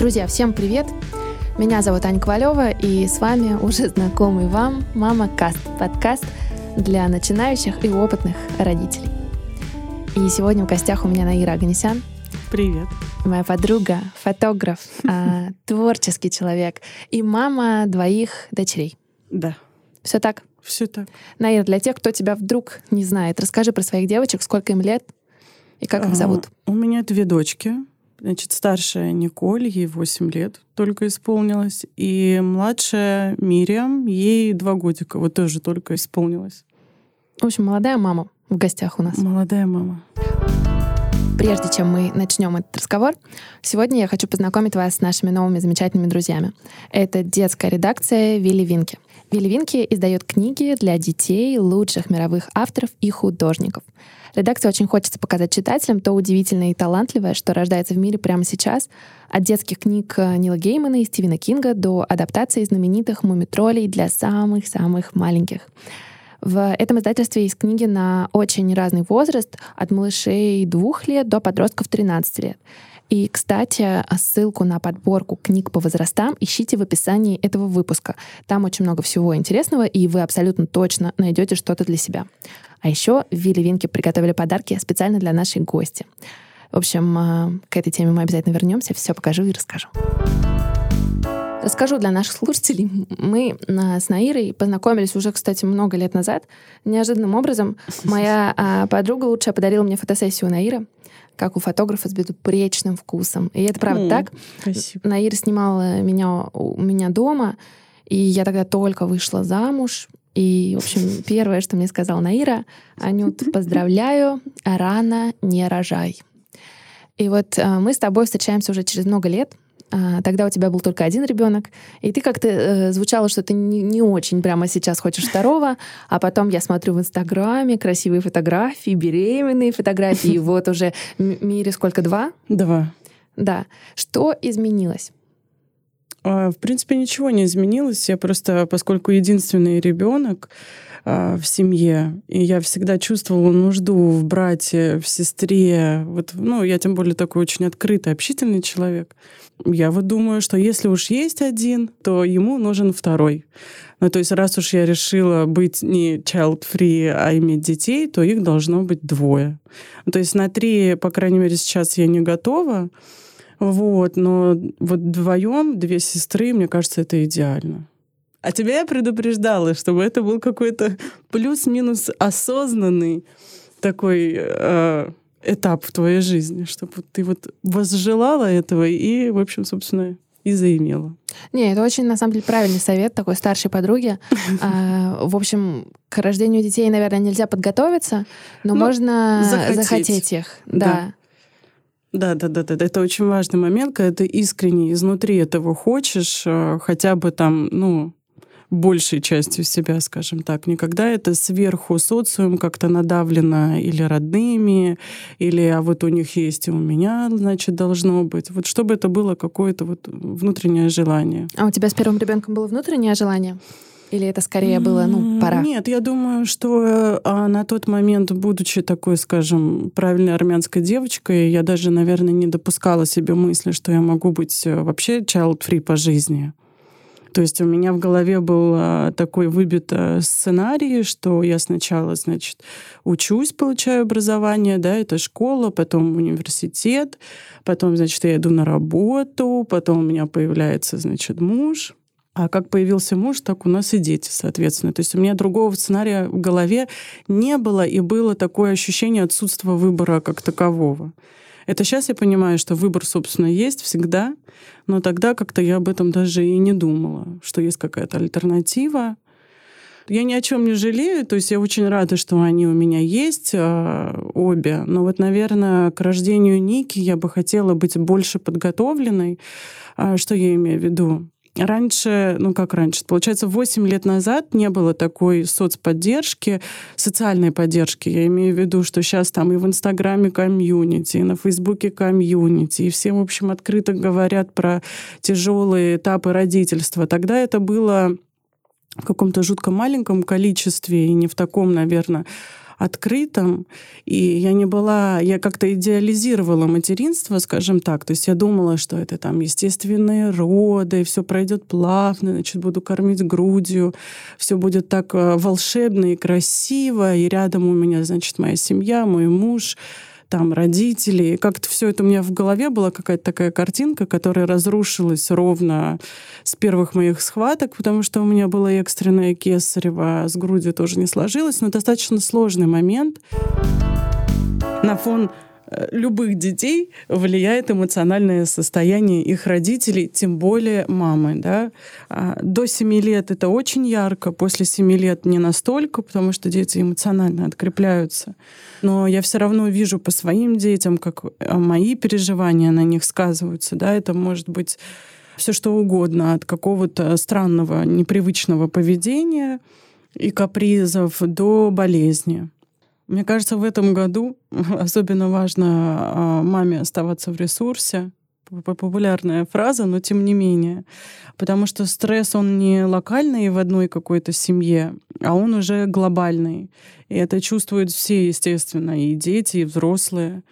Друзья, всем привет! Меня зовут Аня Ковалева, и с вами уже знакомый вам «Мама Каст» — подкаст для начинающих и опытных родителей. И сегодня в гостях у меня Наира Аганесян. Привет. Моя подруга, фотограф, а, творческий человек и мама двоих дочерей. Да. Все так? Все так. Наира, для тех, кто тебя вдруг не знает, расскажи про своих девочек, сколько им лет и как их зовут. А, у меня две дочки. Значит, старшая Николь, ей 8 лет только исполнилось. И младшая Мириам, ей два годика, вот тоже только исполнилось. В общем, молодая мама в гостях у нас. Молодая мама. Прежде чем мы начнем этот разговор, сегодня я хочу познакомить вас с нашими новыми замечательными друзьями. Это детская редакция Вилли Винки. Вилли Винки издает книги для детей лучших мировых авторов и художников. Редакция очень хочется показать читателям то удивительное и талантливое, что рождается в мире прямо сейчас, от детских книг Нила Геймана и Стивена Кинга до адаптации знаменитых мумитролей для самых-самых маленьких. В этом издательстве есть книги на очень разный возраст, от малышей двух лет до подростков 13 лет. И, кстати, ссылку на подборку книг по возрастам ищите в описании этого выпуска. Там очень много всего интересного, и вы абсолютно точно найдете что-то для себя. А еще в Вилли Винки приготовили подарки специально для нашей гости. В общем, э, к этой теме мы обязательно вернемся, все покажу и расскажу. Расскажу для наших слушателей. Мы с Наирой познакомились уже, кстати, много лет назад. Неожиданным образом моя а, подруга лучшая подарила мне фотосессию Наира, как у фотографа с безупречным вкусом. И это правда mm, так. Спасибо. Наира снимала меня у меня дома, и я тогда только вышла замуж. И, в общем, первое, что мне сказала Наира, Анют, поздравляю, рано не рожай. И вот э, мы с тобой встречаемся уже через много лет, а, тогда у тебя был только один ребенок, и ты как-то э, звучало, что ты не, не очень прямо сейчас хочешь второго, а потом я смотрю в Инстаграме красивые фотографии, беременные фотографии, и вот уже Мире сколько, два? Два. Да. Что изменилось? А, в принципе, ничего не изменилось. Я просто, поскольку единственный ребенок, а, в семье. И я всегда чувствовала нужду в брате, в сестре. Вот, ну, я тем более такой очень открытый, общительный человек. Я вот думаю, что если уж есть один, то ему нужен второй. Ну, то есть раз уж я решила быть не child-free, а иметь детей, то их должно быть двое. То есть на три, по крайней мере, сейчас я не готова. Вот, но вот вдвоем, две сестры, мне кажется, это идеально. А тебя я предупреждала, чтобы это был какой-то плюс-минус осознанный такой э, этап в твоей жизни, чтобы ты вот возжелала этого и, в общем, собственно, и заимела. Не, это очень, на самом деле, правильный совет такой старшей подруги. А, в общем, к рождению детей, наверное, нельзя подготовиться, но ну, можно захотеть, захотеть их. Да. Да, да, да, да. Это очень важный момент, когда ты искренне изнутри этого хочешь, э, хотя бы там, ну, большей частью себя, скажем так. Никогда это сверху социум как-то надавлено или родными, или а вот у них есть и у меня, значит, должно быть. Вот чтобы это было какое-то вот внутреннее желание. А у тебя с первым ребенком было внутреннее желание? Или это скорее было, ну, пора? Нет, я думаю, что а, на тот момент, будучи такой, скажем, правильной армянской девочкой, я даже, наверное, не допускала себе мысли, что я могу быть э, вообще child-free по жизни. То есть у меня в голове был а, такой выбит а, сценарий, что я сначала, значит, учусь, получаю образование, да, это школа, потом университет, потом, значит, я иду на работу, потом у меня появляется, значит, муж, а как появился муж, так у нас и дети, соответственно. То есть у меня другого сценария в голове не было, и было такое ощущение отсутствия выбора как такового. Это сейчас я понимаю, что выбор, собственно, есть всегда, но тогда как-то я об этом даже и не думала, что есть какая-то альтернатива. Я ни о чем не жалею, то есть я очень рада, что они у меня есть, э, обе. Но вот, наверное, к рождению Ники я бы хотела быть больше подготовленной. А что я имею в виду? Раньше, ну как раньше, получается, 8 лет назад не было такой соцподдержки, социальной поддержки. Я имею в виду, что сейчас там и в Инстаграме комьюнити, и на Фейсбуке комьюнити, и все, в общем, открыто говорят про тяжелые этапы родительства. Тогда это было в каком-то жутко маленьком количестве и не в таком, наверное, открытым, и я не была, я как-то идеализировала материнство, скажем так, то есть я думала, что это там естественные роды, все пройдет плавно, значит, буду кормить грудью, все будет так э, волшебно и красиво, и рядом у меня, значит, моя семья, мой муж, там родители. Как-то все это у меня в голове была какая-то такая картинка, которая разрушилась ровно с первых моих схваток, потому что у меня была экстренная кесарева, с грудью тоже не сложилось, но достаточно сложный момент. На фон любых детей влияет эмоциональное состояние их родителей, тем более мамы. Да? А до 7 лет это очень ярко, после 7 лет не настолько, потому что дети эмоционально открепляются. Но я все равно вижу по своим детям, как э, мои переживания на них сказываются. Да? Это может быть все что угодно, от какого-то странного, непривычного поведения и капризов до болезни. Мне кажется, в этом году особенно важно а, маме оставаться в ресурсе. Популярная фраза, но тем не менее. Потому что стресс, он не локальный в одной какой-то семье, а он уже глобальный. И это чувствуют все, естественно, и дети, и взрослые.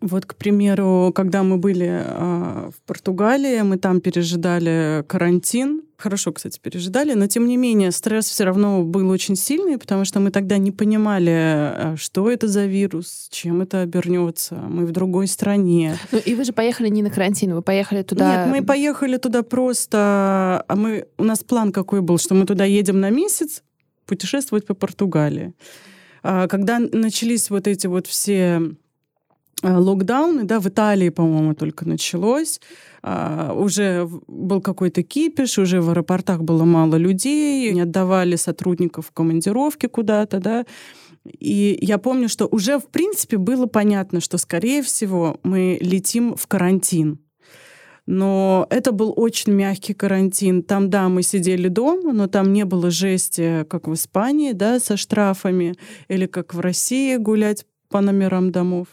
Вот, к примеру, когда мы были э, в Португалии, мы там пережидали карантин. Хорошо, кстати, пережидали, но тем не менее стресс все равно был очень сильный, потому что мы тогда не понимали, а, что это за вирус, чем это обернется. Мы в другой стране. Ну и вы же поехали не на карантин, вы поехали туда. Нет, мы поехали туда просто. А мы у нас план какой был, что мы туда едем на месяц путешествовать по Португалии. Когда начались вот эти вот все локдауны, да, в Италии, по-моему, только началось. А, уже был какой-то кипиш, уже в аэропортах было мало людей, не отдавали сотрудников в командировки куда-то, да. И я помню, что уже, в принципе, было понятно, что, скорее всего, мы летим в карантин. Но это был очень мягкий карантин. Там, да, мы сидели дома, но там не было жести, как в Испании, да, со штрафами, или как в России гулять по номерам домов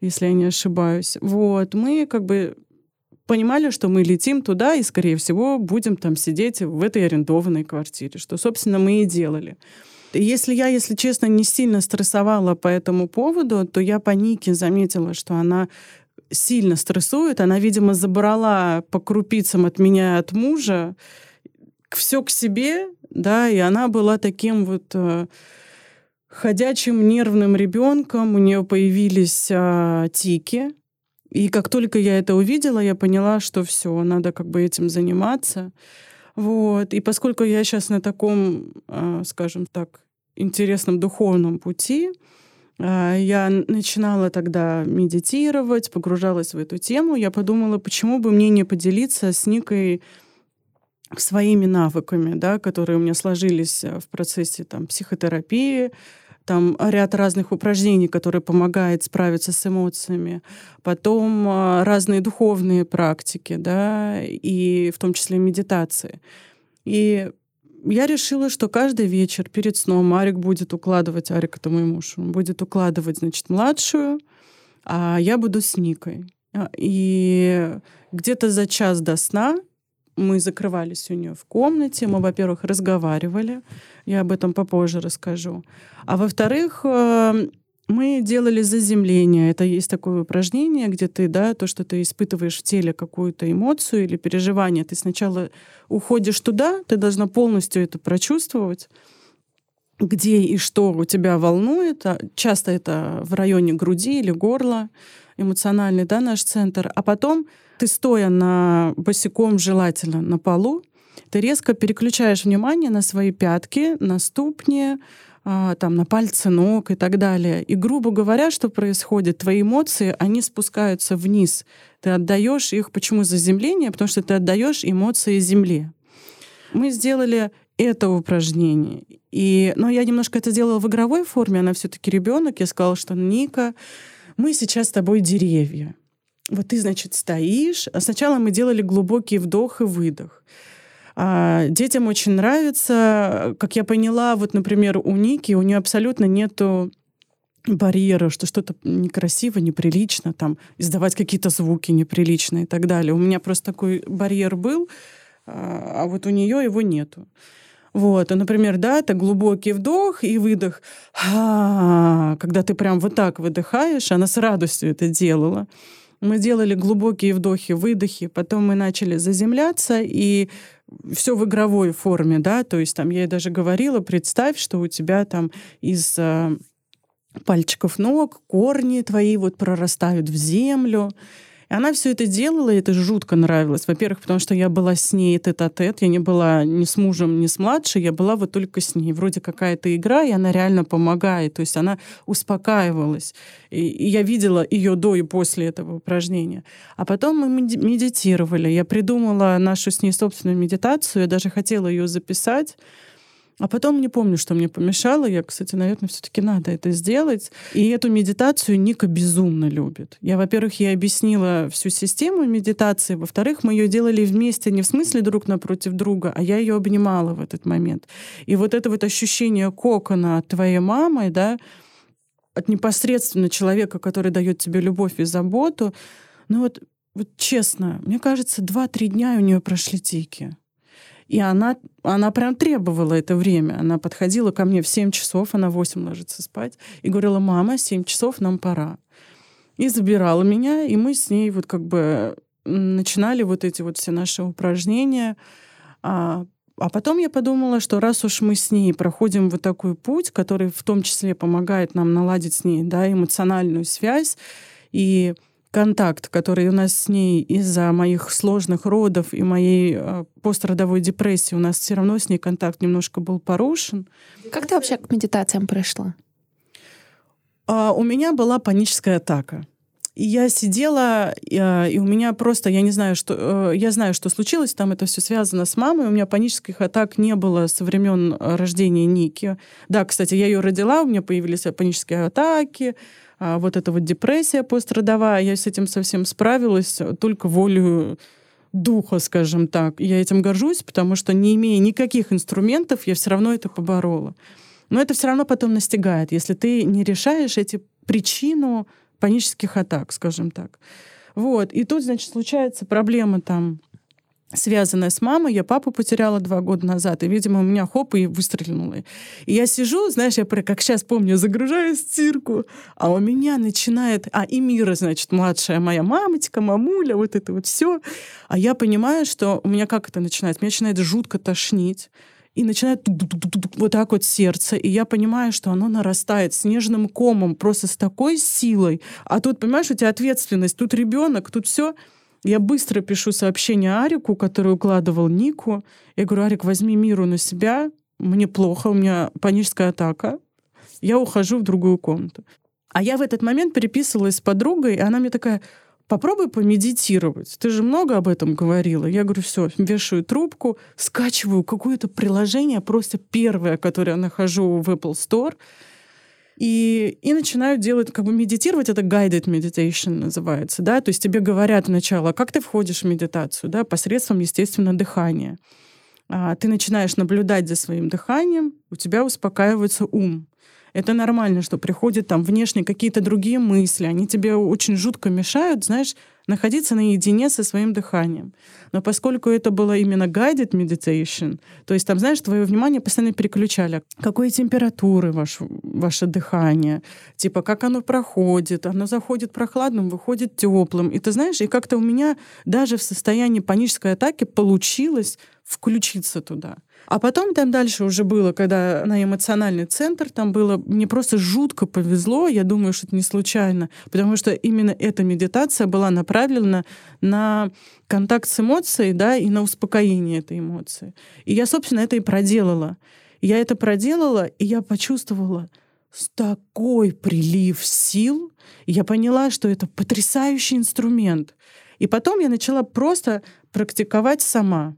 если я не ошибаюсь. Вот, мы как бы понимали, что мы летим туда и, скорее всего, будем там сидеть в этой арендованной квартире, что, собственно, мы и делали. Если я, если честно, не сильно стрессовала по этому поводу, то я по Нике заметила, что она сильно стрессует. Она, видимо, забрала по крупицам от меня, от мужа, все к себе, да, и она была таким вот э, ходячим нервным ребенком, у нее появились а, тики. И как только я это увидела, я поняла, что все, надо как бы этим заниматься. Вот. И поскольку я сейчас на таком, а, скажем так, интересном духовном пути, а, я начинала тогда медитировать, погружалась в эту тему. Я подумала, почему бы мне не поделиться с Никой своими навыками, да, которые у меня сложились в процессе там, психотерапии, там ряд разных упражнений, которые помогают справиться с эмоциями, потом а, разные духовные практики, да, и в том числе медитации. И я решила, что каждый вечер перед сном Арик будет укладывать, Арик это мой муж, он будет укладывать, значит, младшую, а я буду с Никой. А, и где-то за час до сна мы закрывались у нее в комнате, мы, во-первых, разговаривали, я об этом попозже расскажу. А во-вторых, э, мы делали заземление. Это есть такое упражнение, где ты, да, то, что ты испытываешь в теле какую-то эмоцию или переживание, ты сначала уходишь туда, ты должна полностью это прочувствовать, где и что у тебя волнует. А часто это в районе груди или горла, эмоциональный, да, наш центр. А потом ты стоя на босиком, желательно на полу, ты резко переключаешь внимание на свои пятки, на ступни, а, там, на пальцы ног и так далее. И, грубо говоря, что происходит? Твои эмоции, они спускаются вниз. Ты отдаешь их, почему заземление? Потому что ты отдаешь эмоции земле. Мы сделали это упражнение. И, но я немножко это делала в игровой форме, она все-таки ребенок. Я сказала, что Ника, мы сейчас с тобой деревья. Вот ты, значит, стоишь. А сначала мы делали глубокий вдох и выдох. А детям очень нравится. Как я поняла, вот, например, у Ники, у нее абсолютно нету барьера, что что-то некрасиво, неприлично, там, издавать какие-то звуки неприличные и так далее. У меня просто такой барьер был, а, а вот у нее его нету. Вот, и, например, да, это глубокий вдох и выдох. А, когда ты прям вот так выдыхаешь, она с радостью это делала. Мы делали глубокие вдохи, выдохи, потом мы начали заземляться, и все в игровой форме, да, то есть там я ей даже говорила, представь, что у тебя там из э, пальчиков ног корни твои вот прорастают в землю, и она все это делала, и это жутко нравилось. Во-первых, потому что я была с ней тет-а-тет, я не была ни с мужем, ни с младшей, я была вот только с ней. Вроде какая-то игра, и она реально помогает. То есть она успокаивалась. И, и я видела ее до и после этого упражнения. А потом мы медитировали. Я придумала нашу с ней собственную медитацию, я даже хотела ее записать. А потом не помню, что мне помешало. Я, кстати, наверное, все-таки надо это сделать. И эту медитацию Ника безумно любит. Я, во-первых, ей объяснила всю систему медитации. Во-вторых, мы ее делали вместе не в смысле друг напротив друга, а я ее обнимала в этот момент. И вот это вот ощущение кокона от твоей мамы, да, от непосредственно человека, который дает тебе любовь и заботу, ну вот, вот честно, мне кажется, два-три дня у нее прошли тики. И она, она прям требовала это время. Она подходила ко мне в 7 часов, она в 8 ложится спать, и говорила, мама, 7 часов, нам пора. И забирала меня, и мы с ней вот как бы начинали вот эти вот все наши упражнения. А, а потом я подумала, что раз уж мы с ней проходим вот такой путь, который в том числе помогает нам наладить с ней да, эмоциональную связь, и контакт, который у нас с ней из-за моих сложных родов и моей э, пострадовой депрессии, у нас все равно с ней контакт немножко был порушен. Как ты вообще к медитациям пришла? А, у меня была паническая атака. И я сидела, и у меня просто, я не знаю, что, э, я знаю, что случилось, там это все связано с мамой, у меня панических атак не было со времен рождения Ники. Да, кстати, я ее родила, у меня появились панические атаки, а, вот эта вот депрессия пострадовая, я с этим совсем справилась только волю духа, скажем так. Я этим горжусь, потому что не имея никаких инструментов, я все равно это поборола. Но это все равно потом настигает, если ты не решаешь эти причину панических атак, скажем так. Вот. И тут, значит, случается проблема там связанная с мамой. Я папу потеряла два года назад, и, видимо, у меня хоп, и выстрелила. И я сижу, знаешь, я как сейчас помню, загружаю стирку, а у меня начинает... А, и Мира, значит, младшая моя мамочка, мамуля, вот это вот все. А я понимаю, что у меня как это начинает? Меня начинает жутко тошнить и начинает вот так вот сердце, и я понимаю, что оно нарастает снежным комом просто с такой силой. А тут, понимаешь, у тебя ответственность, тут ребенок, тут все. Я быстро пишу сообщение Арику, который укладывал Нику. Я говорю, Арик, возьми миру на себя, мне плохо, у меня паническая атака. Я ухожу в другую комнату. А я в этот момент переписывалась с подругой, и она мне такая, попробуй помедитировать. Ты же много об этом говорила. Я говорю, все, вешаю трубку, скачиваю какое-то приложение, просто первое, которое я нахожу в Apple Store — и, и начинают делать, как бы медитировать, это guided meditation называется, да, то есть тебе говорят сначала, как ты входишь в медитацию, да, посредством, естественно, дыхания. А, ты начинаешь наблюдать за своим дыханием, у тебя успокаивается ум. Это нормально, что приходят там внешне какие-то другие мысли, они тебе очень жутко мешают, знаешь, находиться наедине со своим дыханием. Но поскольку это было именно guided meditation, то есть там, знаешь, твое внимание постоянно переключали. Какой температуры ваш, ваше дыхание, типа как оно проходит, оно заходит прохладным, выходит теплым. И ты знаешь, и как-то у меня даже в состоянии панической атаки получилось включиться туда. А потом там дальше уже было, когда на эмоциональный центр, там было, мне просто жутко повезло, я думаю, что это не случайно, потому что именно эта медитация была направлена на контакт с эмоцией, да, и на успокоение этой эмоции. И я, собственно, это и проделала. Я это проделала, и я почувствовала такой прилив сил. Я поняла, что это потрясающий инструмент. И потом я начала просто практиковать сама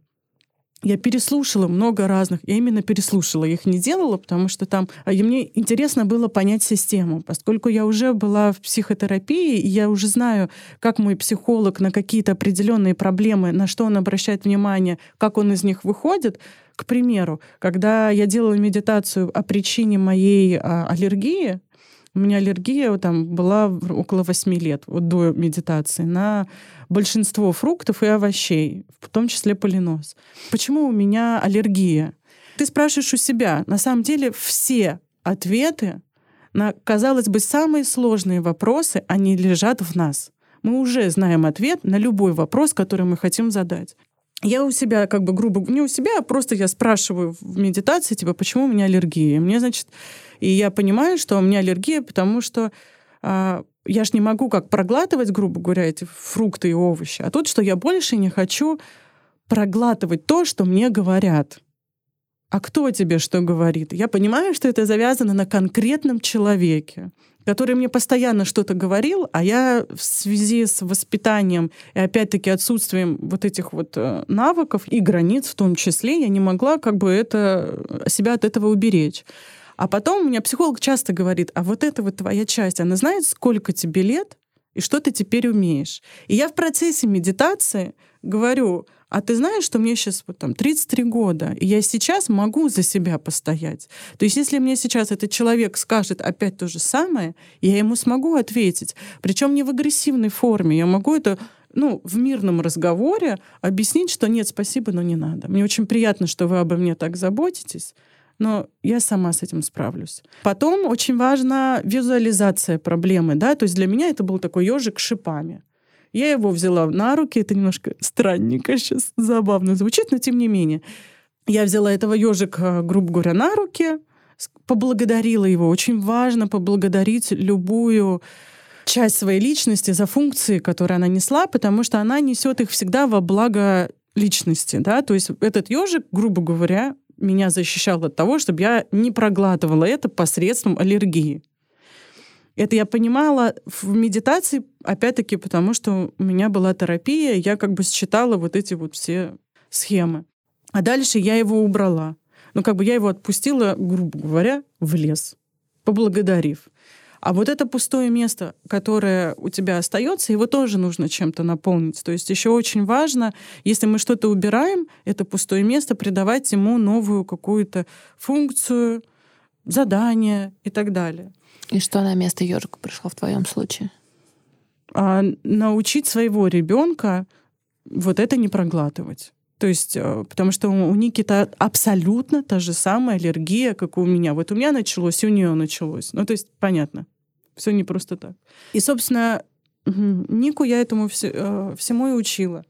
я переслушала много разных, я именно переслушала, их не делала, потому что там, а, и мне интересно было понять систему, поскольку я уже была в психотерапии, и я уже знаю, как мой психолог на какие-то определенные проблемы, на что он обращает внимание, как он из них выходит. К примеру, когда я делала медитацию о причине моей а, аллергии, у меня аллергия там была около 8 лет, вот до медитации, на большинство фруктов и овощей, в том числе полинос. Почему у меня аллергия? Ты спрашиваешь у себя. На самом деле все ответы на, казалось бы, самые сложные вопросы, они лежат в нас. Мы уже знаем ответ на любой вопрос, который мы хотим задать. Я у себя, как бы грубо, не у себя, а просто я спрашиваю в медитации, типа, почему у меня аллергия? Мне, значит, и я понимаю, что у меня аллергия, потому что а, я ж не могу как проглатывать, грубо говоря, эти фрукты и овощи. А тут, что я больше не хочу проглатывать то, что мне говорят а кто тебе что говорит? Я понимаю, что это завязано на конкретном человеке, который мне постоянно что-то говорил, а я в связи с воспитанием и опять-таки отсутствием вот этих вот э, навыков и границ в том числе, я не могла как бы это, себя от этого уберечь. А потом у меня психолог часто говорит, а вот это вот твоя часть, она знает, сколько тебе лет и что ты теперь умеешь. И я в процессе медитации говорю, а ты знаешь, что мне сейчас вот там 33 года, и я сейчас могу за себя постоять. То есть если мне сейчас этот человек скажет опять то же самое, я ему смогу ответить. Причем не в агрессивной форме. Я могу это ну, в мирном разговоре объяснить, что нет, спасибо, но не надо. Мне очень приятно, что вы обо мне так заботитесь, но я сама с этим справлюсь. Потом очень важна визуализация проблемы, да, то есть для меня это был такой ежик с шипами. Я его взяла на руки, это немножко странненько сейчас, забавно звучит, но тем не менее. Я взяла этого ежика, грубо говоря, на руки, поблагодарила его. Очень важно поблагодарить любую часть своей личности за функции, которые она несла, потому что она несет их всегда во благо личности, да, то есть этот ежик, грубо говоря, меня защищал от того, чтобы я не проглатывала это посредством аллергии. Это я понимала в медитации, опять-таки, потому что у меня была терапия, я как бы считала вот эти вот все схемы. А дальше я его убрала. Ну, как бы я его отпустила, грубо говоря, в лес, поблагодарив. А вот это пустое место, которое у тебя остается, его тоже нужно чем-то наполнить. То есть еще очень важно, если мы что-то убираем, это пустое место, придавать ему новую какую-то функцию, задание и так далее. И что на место ежику пришло в твоем случае? А, научить своего ребенка вот это не проглатывать. То есть, э, потому что у Никита абсолютно та же самая аллергия, как у меня. Вот у меня началось, и у нее началось. Ну, то есть, понятно. Все не просто так. И, собственно, Нику я этому все, э, всему и учила.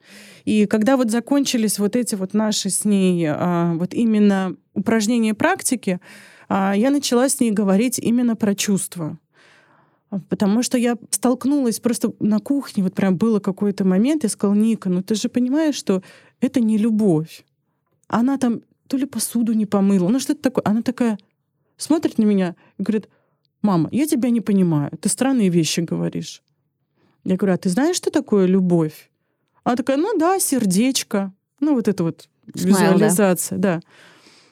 И когда вот закончились вот эти вот наши с ней а, вот именно упражнения практики, а, я начала с ней говорить именно про чувства. А, потому что я столкнулась просто на кухне, вот прям было какой-то момент, я сказала, Ника, ну ты же понимаешь, что это не любовь. Она там то ли посуду не помыла, ну что-то такое. Она такая смотрит на меня и говорит, мама, я тебя не понимаю, ты странные вещи говоришь. Я говорю, а ты знаешь, что такое любовь? Она такая, ну да, сердечко. Ну вот это вот Смайл, визуализация, да. да.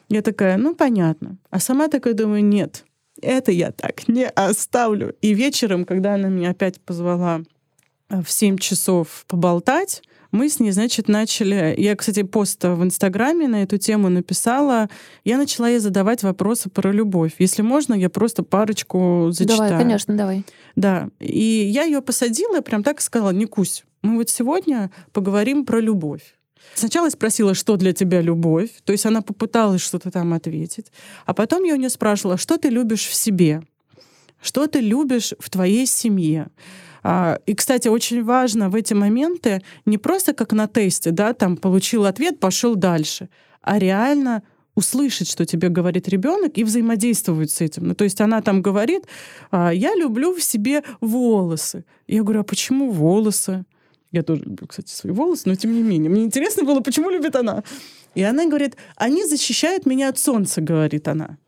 Я такая, ну, понятно. А сама такая думаю, нет, это я так не оставлю. И вечером, когда она меня опять позвала э, в 7 часов поболтать, мы с ней, значит, начали... Я, кстати, пост в Инстаграме на эту тему написала. Я начала ей задавать вопросы про любовь. Если можно, я просто парочку зачитаю. Давай, конечно, давай. Да. И я ее посадила и прям так и сказала, Никусь, мы вот сегодня поговорим про любовь. Сначала я спросила, что для тебя любовь, то есть она попыталась что-то там ответить, а потом я у нее спрашивала, что ты любишь в себе, что ты любишь в твоей семье. А, и, кстати, очень важно в эти моменты не просто как на тесте, да, там получил ответ, пошел дальше, а реально услышать, что тебе говорит ребенок, и взаимодействовать с этим. Ну, то есть она там говорит, «А, я люблю в себе волосы. Я говорю, а почему волосы? Я тоже люблю, кстати, свои волосы, но тем не менее. Мне интересно было, почему любит она. И она говорит, они защищают меня от солнца, говорит она.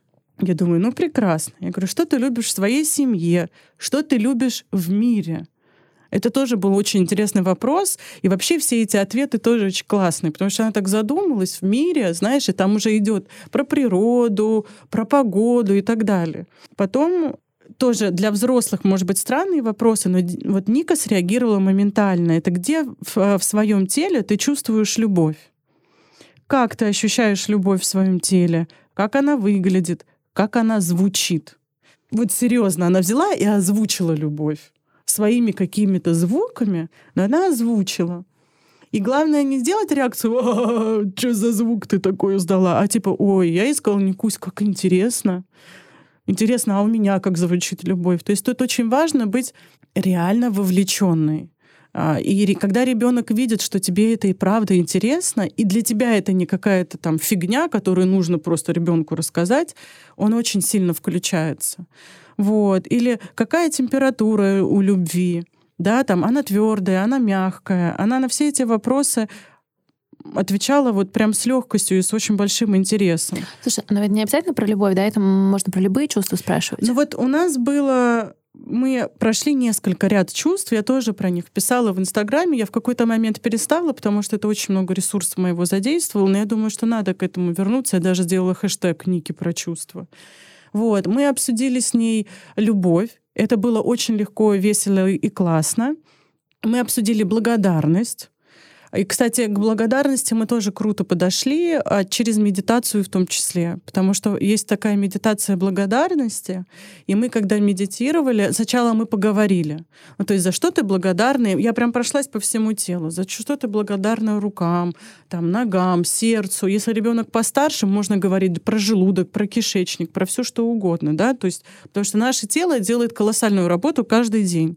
Я думаю, ну прекрасно. Я говорю, что ты любишь в своей семье? Что ты любишь в мире? Это тоже был очень интересный вопрос. И вообще все эти ответы тоже очень классные, потому что она так задумалась в мире, знаешь, и там уже идет про природу, про погоду и так далее. Потом тоже для взрослых, может быть, странные вопросы, но вот Ника среагировала моментально. Это где в, э, в своем теле ты чувствуешь любовь? Как ты ощущаешь любовь в своем теле? Как она выглядит? Как она звучит? Вот серьезно, она взяла и озвучила любовь своими какими-то звуками, но она озвучила. И главное не сделать реакцию, что за звук ты такой издала, а типа, ой, я искала Никусь, как интересно. Интересно, а у меня как звучит любовь? То есть тут очень важно быть реально вовлеченной. А, и когда ребенок видит, что тебе это и правда интересно, и для тебя это не какая-то там фигня, которую нужно просто ребенку рассказать, он очень сильно включается. Вот. Или какая температура у любви, да, там она твердая, она мягкая, она на все эти вопросы отвечала вот прям с легкостью и с очень большим интересом. Слушай, но ведь не обязательно про любовь, да, это можно про любые чувства спрашивать. Ну вот у нас было мы прошли несколько ряд чувств, я тоже про них писала в Инстаграме, я в какой-то момент перестала, потому что это очень много ресурсов моего задействовало, но я думаю, что надо к этому вернуться, я даже сделала хэштег Ники про чувства. Вот, мы обсудили с ней любовь, это было очень легко, весело и классно. Мы обсудили благодарность, и, кстати, к благодарности мы тоже круто подошли, а через медитацию в том числе, потому что есть такая медитация благодарности, и мы, когда медитировали, сначала мы поговорили. Ну, то есть за что ты благодарна? Я прям прошлась по всему телу. За что ты благодарна рукам, там, ногам, сердцу. Если ребенок постарше, можно говорить про желудок, про кишечник, про все что угодно, да, то есть потому что наше тело делает колоссальную работу каждый день.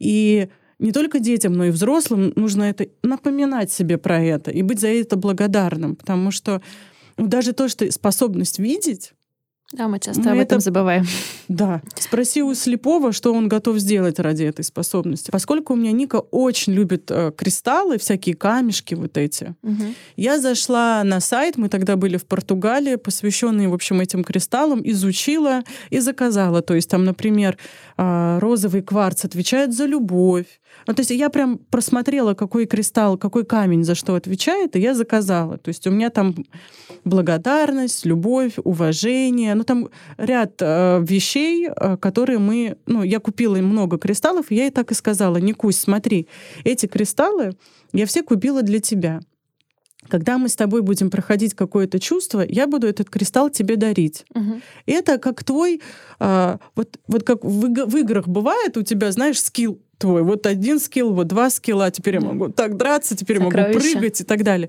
И не только детям, но и взрослым нужно это напоминать себе про это и быть за это благодарным, потому что даже то, что способность видеть, да, мы часто мы об этом забываем. Да. Спроси у слепого, что он готов сделать ради этой способности. Поскольку у меня Ника очень любит э, кристаллы, всякие камешки вот эти, угу. я зашла на сайт, мы тогда были в Португалии, посвященный, в общем, этим кристаллам, изучила и заказала. То есть там, например, э, розовый кварц отвечает за любовь, ну, то есть я прям просмотрела, какой кристалл, какой камень за что отвечает, и я заказала. То есть у меня там благодарность, любовь, уважение, ну там ряд э, вещей, э, которые мы, ну я купила много кристаллов, и я ей так и сказала, Никусь, смотри, эти кристаллы я все купила для тебя. Когда мы с тобой будем проходить какое-то чувство, я буду этот кристалл тебе дарить. Угу. Это как твой, э, вот, вот как в, в играх бывает у тебя, знаешь, скилл твой. Вот один скилл, вот два скилла, теперь я могу так драться, теперь я могу прыгать и так далее.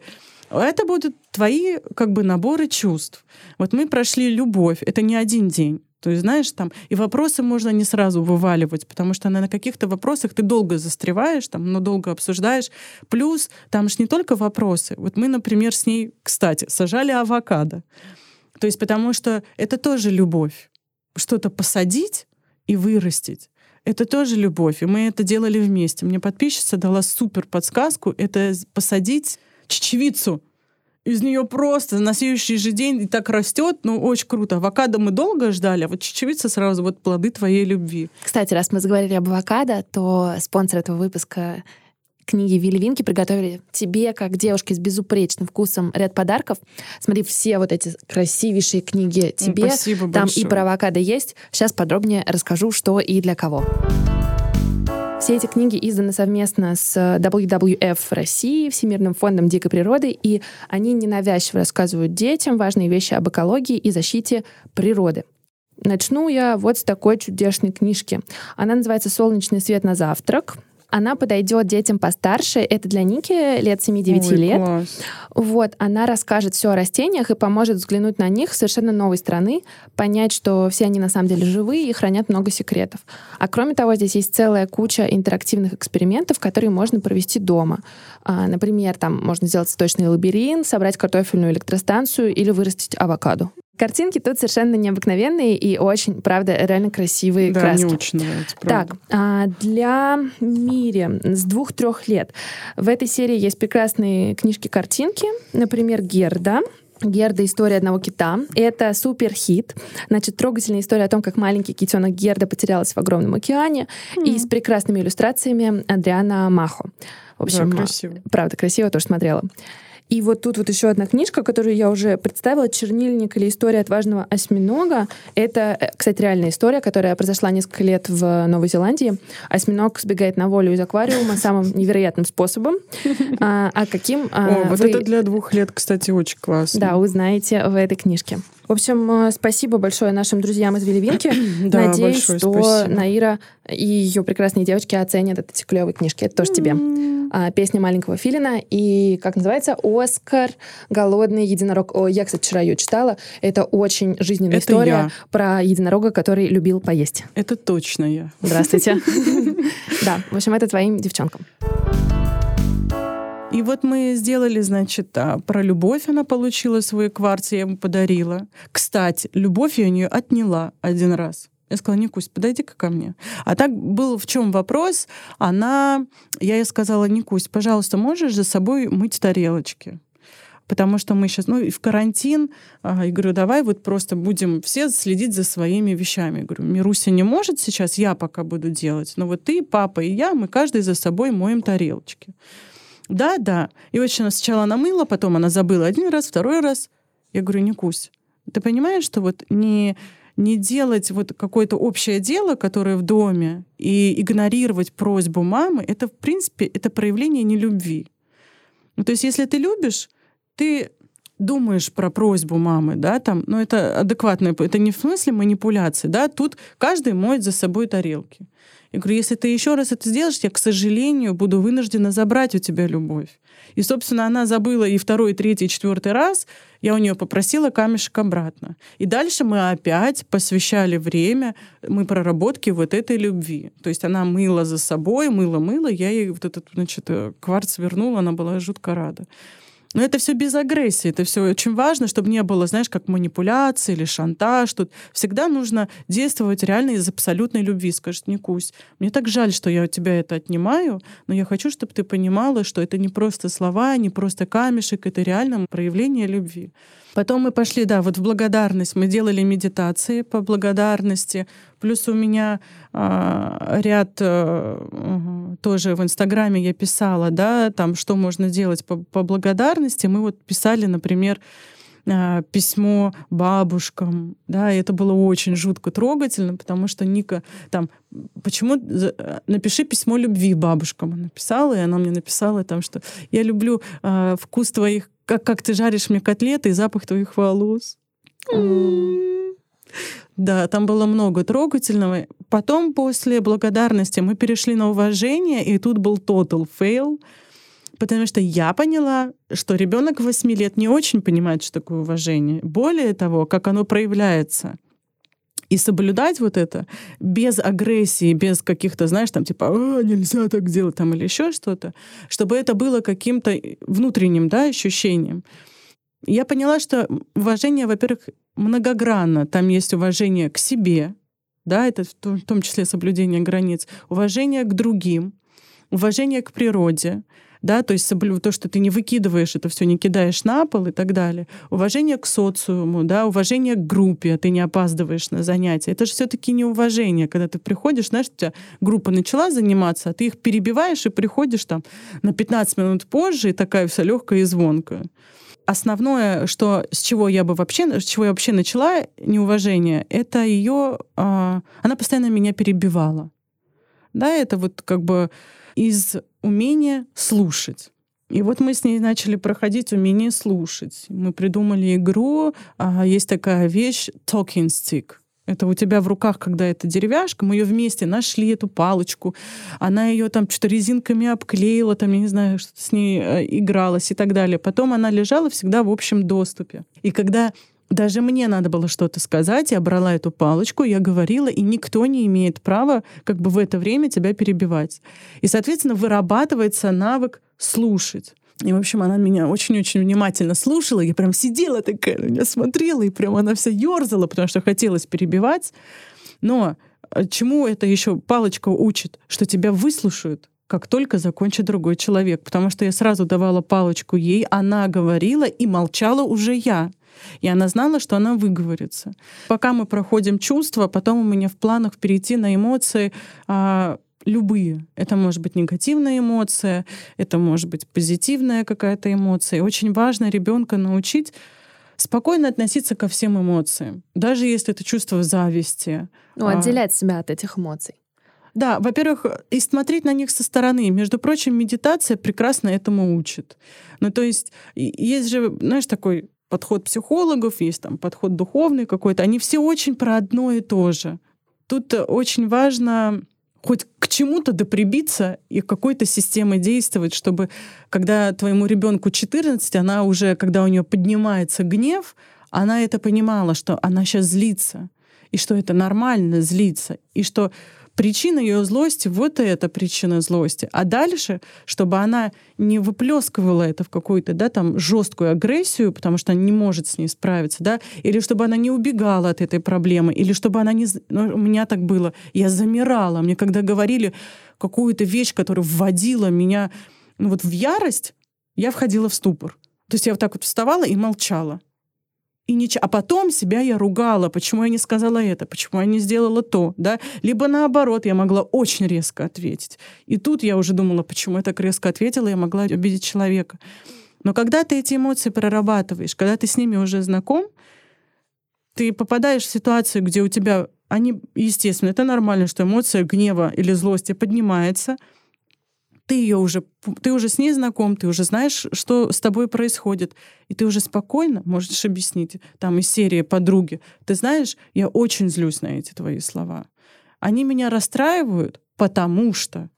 Это будут твои как бы наборы чувств. Вот мы прошли любовь, это не один день. То есть, знаешь, там, и вопросы можно не сразу вываливать, потому что на каких-то вопросах ты долго застреваешь, там, но долго обсуждаешь. Плюс там же не только вопросы. Вот мы, например, с ней, кстати, сажали авокадо. То есть, потому что это тоже любовь. Что-то посадить и вырастить это тоже любовь, и мы это делали вместе. Мне подписчица дала супер подсказку, это посадить чечевицу. Из нее просто на следующий же день и так растет, ну, очень круто. Авокадо мы долго ждали, а вот чечевица сразу вот плоды твоей любви. Кстати, раз мы заговорили об авокадо, то спонсор этого выпуска книги Вилли Винки приготовили тебе, как девушке с безупречным вкусом, ряд подарков. Смотри, все вот эти красивейшие книги тебе. Спасибо Там большое. и про авокадо есть. Сейчас подробнее расскажу, что и для кого. Все эти книги изданы совместно с WWF России, Всемирным фондом дикой природы, и они ненавязчиво рассказывают детям важные вещи об экологии и защите природы. Начну я вот с такой чудесной книжки. Она называется «Солнечный свет на завтрак». Она подойдет детям постарше. Это для Ники лет 7-9 Ой, лет. Класс. Вот, она расскажет все о растениях и поможет взглянуть на них с совершенно новой стороны, понять, что все они на самом деле живые и хранят много секретов. А кроме того, здесь есть целая куча интерактивных экспериментов, которые можно провести дома. А, например, там можно сделать цветочный лабиринт, собрать картофельную электростанцию или вырастить авокадо. Картинки тут совершенно необыкновенные и очень, правда, реально красивые да, краски. мне очень нравится, правда. Так, а для Мири с двух-трех лет в этой серии есть прекрасные книжки-картинки, например, Герда. Герда «История одного кита». Это супер хит. Значит, трогательная история о том, как маленький китенок Герда потерялась в огромном океане mm. и с прекрасными иллюстрациями Адриана Махо. В общем, да, красиво. правда, красиво, тоже смотрела. И вот тут вот еще одна книжка, которую я уже представила, «Чернильник» или «История отважного осьминога». Это, э, кстати, реальная история, которая произошла несколько лет в Новой Зеландии. Осьминог сбегает на волю из аквариума самым невероятным способом. А, а каким... А, О, вот это для двух лет, кстати, очень классно. Да, узнаете в этой книжке. В общем, э, спасибо большое нашим друзьям из Веливинки. Надеюсь, что Наира и ее прекрасные девочки оценят эти клевые книжки. Это тоже тебе. А, песня маленького Филина и, как называется, Оскар, голодный единорог. О, я, кстати, вчера ее читала. Это очень жизненная Это история я. про единорога, который любил поесть. Это точно я. Здравствуйте. Да, в общем, это твоим девчонкам. И вот мы сделали, значит, а, про любовь она получила свой кварц, я ему подарила. Кстати, любовь я у нее отняла один раз. Я сказала, Никусь, подойди-ка ко мне. А так был в чем вопрос? Она, я ей сказала, Никусь, пожалуйста, можешь за собой мыть тарелочки? потому что мы сейчас, ну, в карантин, а, и говорю, давай вот просто будем все следить за своими вещами. Я говорю, Мируся не может сейчас, я пока буду делать, но вот ты, папа и я, мы каждый за собой моем тарелочки. Да, да. И очень она сначала она мыла, потом она забыла один раз, второй раз. Я говорю, Никусь, ты понимаешь, что вот не не делать вот какое-то общее дело, которое в доме, и игнорировать просьбу мамы, это, в принципе, это проявление нелюбви. Ну, то есть, если ты любишь, ты думаешь про просьбу мамы, да, там, но ну, это адекватно, это не в смысле манипуляции, да, тут каждый моет за собой тарелки. Я говорю, если ты еще раз это сделаешь, я, к сожалению, буду вынуждена забрать у тебя любовь. И, собственно, она забыла и второй, и третий, и четвертый раз. Я у нее попросила камешек обратно. И дальше мы опять посвящали время мы проработке вот этой любви. То есть она мыла за собой, мыла-мыла, я ей вот этот, значит, э, кварц вернула, она была жутко рада. Но это все без агрессии, это все очень важно, чтобы не было, знаешь, как манипуляции или шантаж. Тут всегда нужно действовать реально из абсолютной любви. Скажет, Никусь, мне так жаль, что я у тебя это отнимаю, но я хочу, чтобы ты понимала, что это не просто слова, не просто камешек, это реально проявление любви. Потом мы пошли, да, вот в благодарность. Мы делали медитации по благодарности. Плюс у меня а, ряд а, тоже в Инстаграме я писала, да, там, что можно делать по, по благодарности. Мы вот писали, например, а, письмо бабушкам, да, и это было очень жутко трогательно, потому что Ника там, почему, напиши письмо любви бабушкам, она написала, и она мне написала там, что я люблю э, вкус твоих как, как ты жаришь мне котлеты и запах твоих волос. Да, там было много трогательного. Потом, после благодарности, мы перешли на уважение, и тут был total fail, потому что я поняла, что ребенок 8 лет не очень понимает, что такое уважение. Более того, как оно проявляется и соблюдать вот это без агрессии, без каких-то, знаешь, там типа, а, нельзя так делать там или еще что-то, чтобы это было каким-то внутренним, да, ощущением. Я поняла, что уважение, во-первых, многогранно. Там есть уважение к себе, да, это в том числе соблюдение границ, уважение к другим, уважение к природе, да, то есть то, что ты не выкидываешь это все, не кидаешь на пол и так далее. Уважение к социуму, да, уважение к группе, ты не опаздываешь на занятия. Это же все-таки не уважение, когда ты приходишь, знаешь, у тебя группа начала заниматься, а ты их перебиваешь и приходишь там на 15 минут позже, и такая вся легкая и звонкая основное, что с чего я бы вообще, с чего я вообще начала неуважение, это ее, э, она постоянно меня перебивала. Да, это вот как бы из умения слушать. И вот мы с ней начали проходить умение слушать. Мы придумали игру. А, есть такая вещь talking stick. Это у тебя в руках, когда это деревяшка, мы ее вместе нашли, эту палочку. Она ее там что-то резинками обклеила, там, я не знаю, что с ней э, игралась и так далее. Потом она лежала всегда в общем доступе. И когда даже мне надо было что-то сказать, я брала эту палочку, я говорила, и никто не имеет права как бы в это время тебя перебивать. И, соответственно, вырабатывается навык слушать. И, в общем, она меня очень-очень внимательно слушала. Я прям сидела такая, на меня смотрела, и прям она вся ерзала, потому что хотелось перебивать. Но э, чему это еще палочка учит? Что тебя выслушают, как только закончит другой человек. Потому что я сразу давала палочку ей, она говорила, и молчала уже я. И она знала, что она выговорится. Пока мы проходим чувства, потом у меня в планах перейти на эмоции а, любые. Это может быть негативная эмоция, это может быть позитивная какая-то эмоция. И очень важно ребенка научить спокойно относиться ко всем эмоциям, даже если это чувство зависти. Ну, отделять а... себя от этих эмоций. Да, во-первых, и смотреть на них со стороны. Между прочим, медитация прекрасно этому учит. Ну, то есть, есть же, знаешь, такой подход психологов, есть там подход духовный какой-то. Они все очень про одно и то же. Тут очень важно хоть к чему-то доприбиться и какой-то системой действовать, чтобы когда твоему ребенку 14, она уже, когда у нее поднимается гнев, она это понимала, что она сейчас злится, и что это нормально злиться, и что причина ее злости, вот это причина злости. А дальше, чтобы она не выплескивала это в какую-то, да, там, жесткую агрессию, потому что она не может с ней справиться, да, или чтобы она не убегала от этой проблемы, или чтобы она не... Ну, у меня так было. Я замирала. Мне когда говорили какую-то вещь, которая вводила меня ну, вот в ярость, я входила в ступор. То есть я вот так вот вставала и молчала. И ничего. А потом себя я ругала, почему я не сказала это, почему я не сделала то, да? Либо наоборот, я могла очень резко ответить. И тут я уже думала, почему я так резко ответила, я могла обидеть человека. Но когда ты эти эмоции прорабатываешь, когда ты с ними уже знаком, ты попадаешь в ситуацию, где у тебя они, естественно, это нормально, что эмоция гнева или злости поднимается — ты ее уже, ты уже с ней знаком, ты уже знаешь, что с тобой происходит, и ты уже спокойно можешь объяснить, там из серии подруги, ты знаешь, я очень злюсь на эти твои слова. Они меня расстраивают, потому что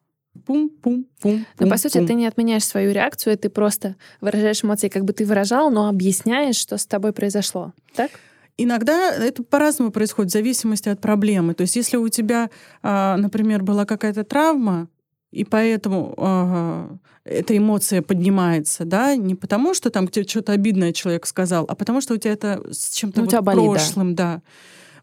пум-пум-пум. Но по сути ты не отменяешь свою реакцию, ты просто выражаешь эмоции, как бы ты выражал, но объясняешь, что с тобой произошло, так? Иногда это по-разному происходит, в зависимости от проблемы. То есть если у тебя, а, например, была какая-то травма, и поэтому ага, эта эмоция поднимается, да, не потому, что там тебе что-то обидное человек сказал, а потому, что у тебя это с чем-то ну, вот болит, прошлым, да. да.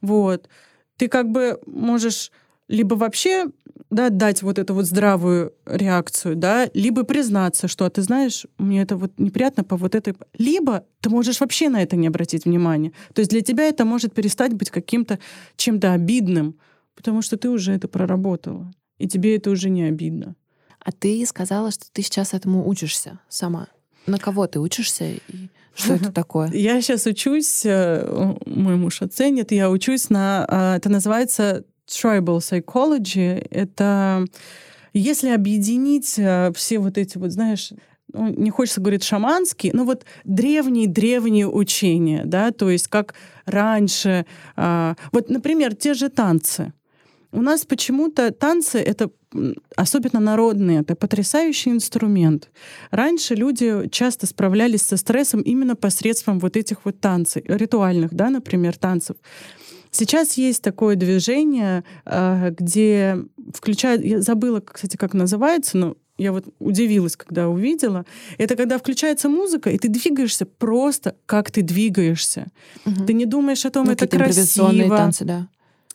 Вот. Ты как бы можешь либо вообще да, дать вот эту вот здравую реакцию, да, либо признаться, что, а ты знаешь, мне это вот неприятно по вот этой... Либо ты можешь вообще на это не обратить внимания. То есть для тебя это может перестать быть каким-то чем-то обидным, потому что ты уже это проработала и тебе это уже не обидно. А ты сказала, что ты сейчас этому учишься сама. На кого ты учишься и что это такое? Я сейчас учусь, э, мой муж оценит, я учусь на, а, это называется tribal psychology. Это если объединить э, все вот эти вот, знаешь, ну, не хочется говорить шаманские, но вот древние-древние учения, да, то есть как раньше, а, вот, например, те же танцы. У нас почему-то танцы — это особенно народные, это потрясающий инструмент. Раньше люди часто справлялись со стрессом именно посредством вот этих вот танцев, ритуальных, да, например, танцев. Сейчас есть такое движение, а, где включают, я забыла, кстати, как называется, но я вот удивилась, когда увидела. Это когда включается музыка, и ты двигаешься просто, как ты двигаешься. Угу. Ты не думаешь о том, ну, это красиво. танцы, да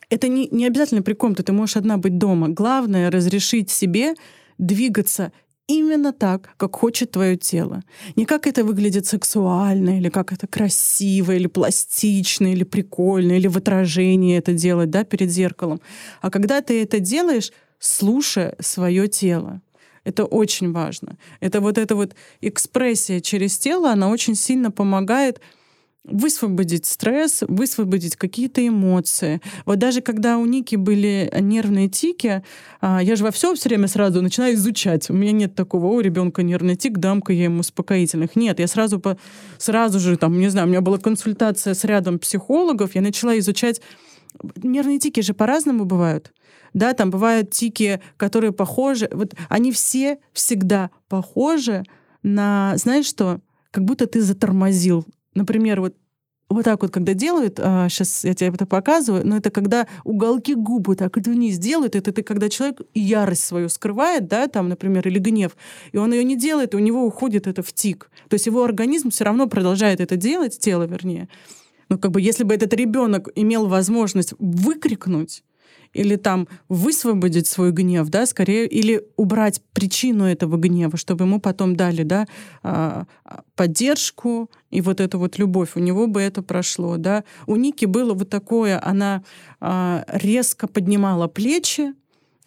это не, не обязательно при ком-то, ты можешь одна быть дома. Главное — разрешить себе двигаться именно так, как хочет твое тело. Не как это выглядит сексуально, или как это красиво, или пластично, или прикольно, или в отражении это делать, да, перед зеркалом. А когда ты это делаешь, слушая свое тело. Это очень важно. Это вот эта вот экспрессия через тело, она очень сильно помогает высвободить стресс, высвободить какие-то эмоции. Вот даже когда у Ники были нервные тики, а, я же во все все время сразу начинаю изучать. У меня нет такого, у ребенка нервный тик, дам-ка я ему успокоительных. Нет, я сразу, по, сразу же, там, не знаю, у меня была консультация с рядом психологов, я начала изучать. Нервные тики же по-разному бывают. Да, там бывают тики, которые похожи. Вот они все всегда похожи на, знаешь что, как будто ты затормозил Например, вот вот так вот, когда делают, а, сейчас я тебе это показываю, но это когда уголки губы так вниз делают, это, это когда человек ярость свою скрывает, да, там, например, или гнев, и он ее не делает, и у него уходит это в тик. То есть его организм все равно продолжает это делать, тело вернее. Но как бы если бы этот ребенок имел возможность выкрикнуть, или там высвободить свой гнев, да, скорее, или убрать причину этого гнева, чтобы ему потом дали, да, а, поддержку и вот эту вот любовь. У него бы это прошло, да. У Ники было вот такое, она а, резко поднимала плечи,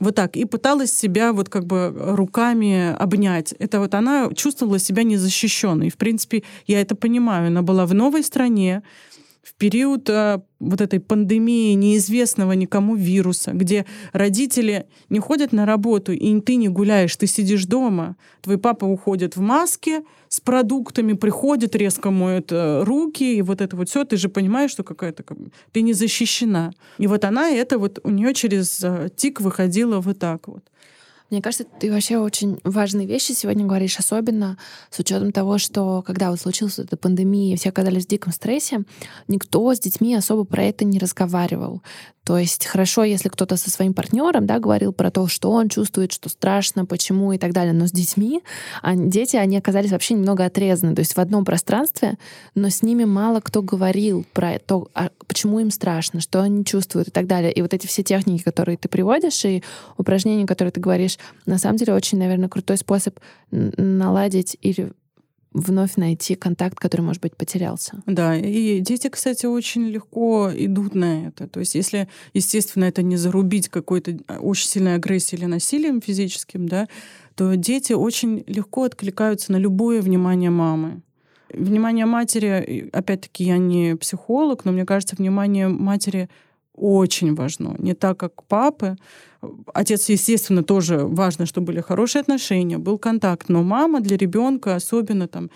вот так, и пыталась себя вот как бы руками обнять. Это вот она чувствовала себя незащищенной. В принципе, я это понимаю. Она была в новой стране, в период а, вот этой пандемии неизвестного никому вируса, где родители не ходят на работу, и ты не гуляешь, ты сидишь дома, твой папа уходит в маске с продуктами, приходит, резко моет э, руки, и вот это вот все, ты же понимаешь, что какая-то ты не защищена. И вот она это вот у нее через э, тик выходила вот так вот. Мне кажется, ты вообще очень важные вещи сегодня говоришь, особенно с учетом того, что когда вот случилась эта пандемия, все оказались в диком стрессе, никто с детьми особо про это не разговаривал. То есть хорошо, если кто-то со своим партнером да, говорил про то, что он чувствует, что страшно, почему и так далее, но с детьми а дети, они оказались вообще немного отрезаны, то есть в одном пространстве, но с ними мало кто говорил про то, а почему им страшно, что они чувствуют и так далее. И вот эти все техники, которые ты приводишь, и упражнения, которые ты говоришь, на самом деле очень, наверное, крутой способ наладить или вновь найти контакт, который, может быть, потерялся. Да, и дети, кстати, очень легко идут на это. То есть если, естественно, это не зарубить какой-то а, очень сильной агрессией или насилием физическим, да, то дети очень легко откликаются на любое внимание мамы. Внимание матери, опять-таки, я не психолог, но мне кажется, внимание матери очень важно. Не так, как папы. Отец, естественно, тоже важно, чтобы были хорошие отношения, был контакт. Но мама для ребенка, особенно там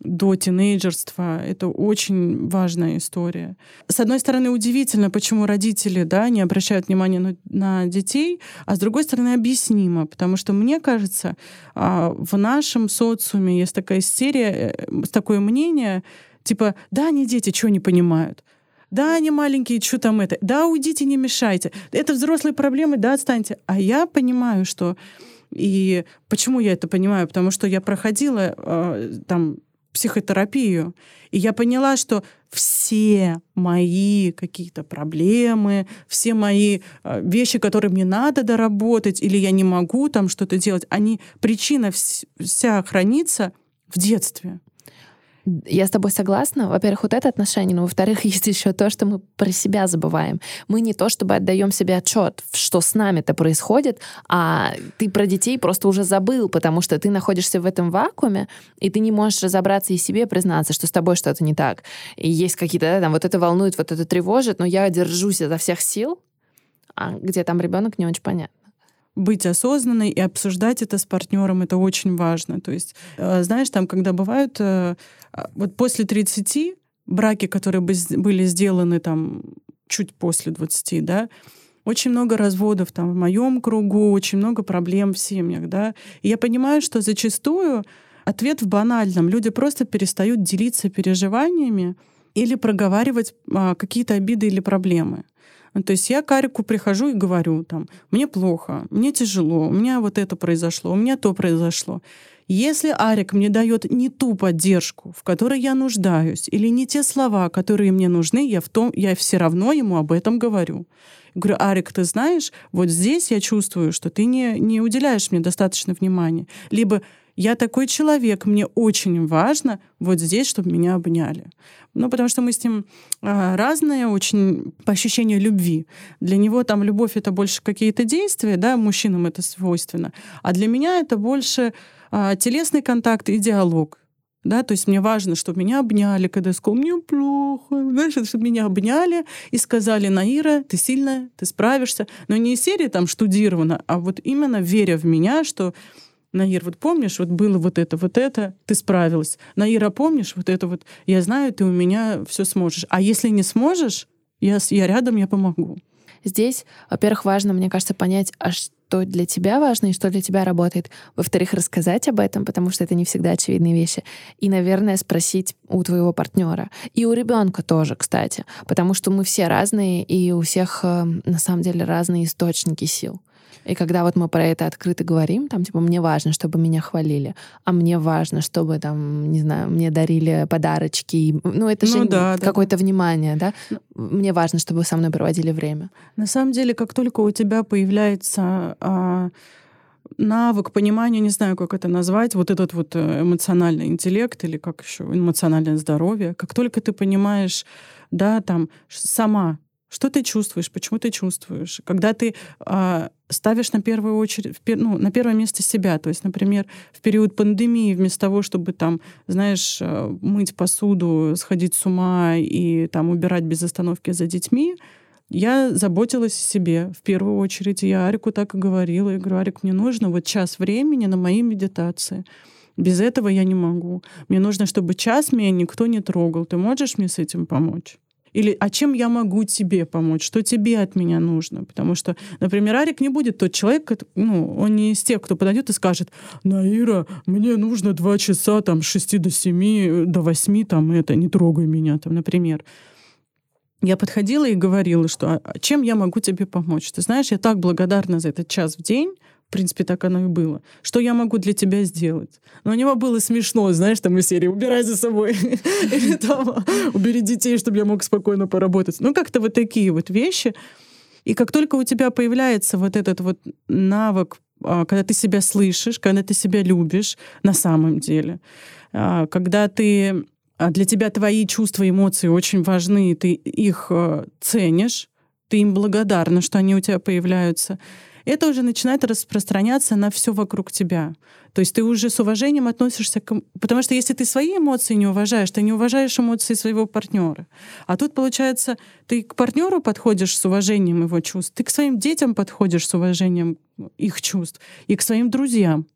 до тинейджерства, это очень важная история. С одной стороны, удивительно, почему родители да, не обращают внимания на, на детей, а с другой стороны, объяснимо, потому что, мне кажется, а, в нашем социуме есть такая истерия, э, такое мнение, типа, да, они дети, что не понимают. Да, они маленькие, что там это? Да, уйдите, не мешайте. Это взрослые проблемы, да, отстаньте. А я понимаю, что... И почему я это понимаю? Потому что я проходила э, там психотерапию, и я поняла, что все мои какие-то проблемы, все мои э, вещи, которые мне надо доработать, или я не могу там что-то делать, они, причина вся хранится в детстве. Я с тобой согласна. Во-первых, вот это отношение, но во-вторых, есть еще то, что мы про себя забываем. Мы не то чтобы отдаем себе отчет, что с нами-то происходит, а ты про детей просто уже забыл, потому что ты находишься в этом вакууме, и ты не можешь разобраться и себе признаться, что с тобой что-то не так. И есть какие-то, да, там, вот это волнует, вот это тревожит, но я держусь изо всех сил, а где там ребенок, не очень понятно быть осознанной и обсуждать это с партнером, это очень важно. То есть, э, знаешь, там, когда бывают, э, вот после 30 браки, которые были сделаны там чуть после 20, да, очень много разводов там в моем кругу, очень много проблем в семьях, да. И я понимаю, что зачастую ответ в банальном. Люди просто перестают делиться переживаниями или проговаривать а, какие-то обиды или проблемы. Ну, то есть я к Арику прихожу и говорю, там, мне плохо, мне тяжело, у меня вот это произошло, у меня то произошло. Если Арик мне дает не ту поддержку, в которой я нуждаюсь, или не те слова, которые мне нужны, я, в том, я все равно ему об этом говорю. говорю, Арик, ты знаешь, вот здесь я чувствую, что ты не, не уделяешь мне достаточно внимания. Либо я такой человек, мне очень важно вот здесь, чтобы меня обняли. Ну, потому что мы с ним а, разные очень по ощущению любви. Для него там любовь — это больше какие-то действия, да, мужчинам это свойственно. А для меня это больше а, телесный контакт и диалог. Да, то есть мне важно, чтобы меня обняли, когда я сказала, мне плохо, знаешь, чтобы меня обняли и сказали, Наира, ты сильная, ты справишься. Но не из серии там штудировано, а вот именно веря в меня, что Наир, вот помнишь, вот было вот это, вот это, ты справилась. Наира, помнишь, вот это вот, я знаю, ты у меня все сможешь. А если не сможешь, я, я рядом, я помогу. Здесь, во-первых, важно, мне кажется, понять, а что для тебя важно и что для тебя работает. Во-вторых, рассказать об этом, потому что это не всегда очевидные вещи. И, наверное, спросить у твоего партнера. И у ребенка тоже, кстати. Потому что мы все разные, и у всех э, на самом деле разные источники сил. И когда вот мы про это открыто говорим, там, типа, мне важно, чтобы меня хвалили, а мне важно, чтобы, там, не знаю, мне дарили подарочки. Ну, это ну, же да, какое-то да. внимание, да? Мне важно, чтобы со мной проводили время. На самом деле, как только у тебя появляется а, навык понимания, не знаю, как это назвать, вот этот вот э, эмоциональный интеллект или как еще эмоциональное здоровье, как только ты понимаешь, да, там сама что ты чувствуешь, почему ты чувствуешь? Когда ты а, ставишь на первую очередь, ну, на первое место себя. То есть, например, в период пандемии вместо того, чтобы там, знаешь, э, мыть посуду, сходить с ума и там убирать без остановки за детьми, я заботилась о себе в первую очередь. Я Арику так и говорила. Я говорю, Арик, мне нужно вот час времени на мои медитации. Без этого я не могу. Мне нужно, чтобы час меня никто не трогал. Ты можешь мне с этим помочь? Или а чем я могу тебе помочь? Что тебе от меня нужно? Потому что, например, Арик не будет тот человек, ну, он не из тех, кто подойдет и скажет, Наира, мне нужно два часа, там, с 6 до 7, до 8, там, это, не трогай меня, там, например. Я подходила и говорила, что а чем я могу тебе помочь? Ты знаешь, я так благодарна за этот час в день, в принципе, так оно и было. Что я могу для тебя сделать? Но у него было смешно, знаешь, там из серии «Убирай за собой» или там «Убери детей, чтобы я мог спокойно поработать». Ну, как-то вот такие вот вещи. И как только у тебя появляется вот этот вот навык, а, когда ты себя слышишь, когда ты себя любишь на самом деле, а, когда ты а, для тебя твои чувства, эмоции очень важны, ты их ценишь, ты им благодарна, что они у тебя появляются это уже начинает распространяться на все вокруг тебя. То есть ты уже с уважением относишься к... Потому что если ты свои эмоции не уважаешь, ты не уважаешь эмоции своего партнера. А тут, получается, ты к партнеру подходишь с уважением его чувств, ты к своим детям подходишь с уважением их чувств, и к своим друзьям.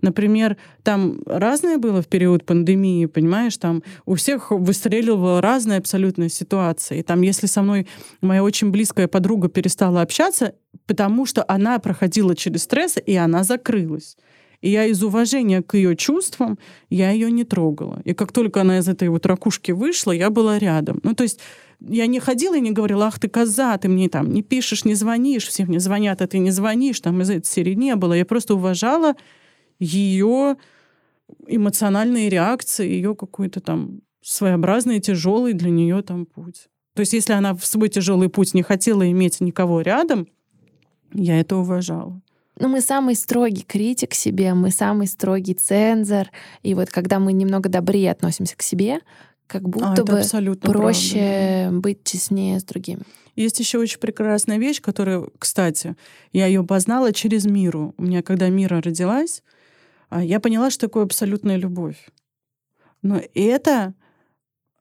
Например, там разное было в период пандемии, понимаешь, там у всех выстреливала разная абсолютная ситуация. И там, если со мной моя очень близкая подруга перестала общаться, потому что она проходила через стресс, и она закрылась. И я из уважения к ее чувствам, я ее не трогала. И как только она из этой вот ракушки вышла, я была рядом. Ну, то есть я не ходила и не говорила, ах ты коза, ты мне там не пишешь, не звонишь, все мне звонят, а ты не звонишь, там из этой серии не было. Я просто уважала ее эмоциональные реакции, ее какой-то там своеобразный тяжелый для нее там путь. То есть если она в свой тяжелый путь не хотела иметь никого рядом, я это уважала. Ну, мы самый строгий критик себе, мы самый строгий цензор. И вот когда мы немного добрее относимся к себе, как а, будто а, бы проще правда. быть честнее с другими. Есть еще очень прекрасная вещь, которая, кстати, я ее познала через Миру. У меня, когда Мира родилась, я поняла, что такое абсолютная любовь. Но это,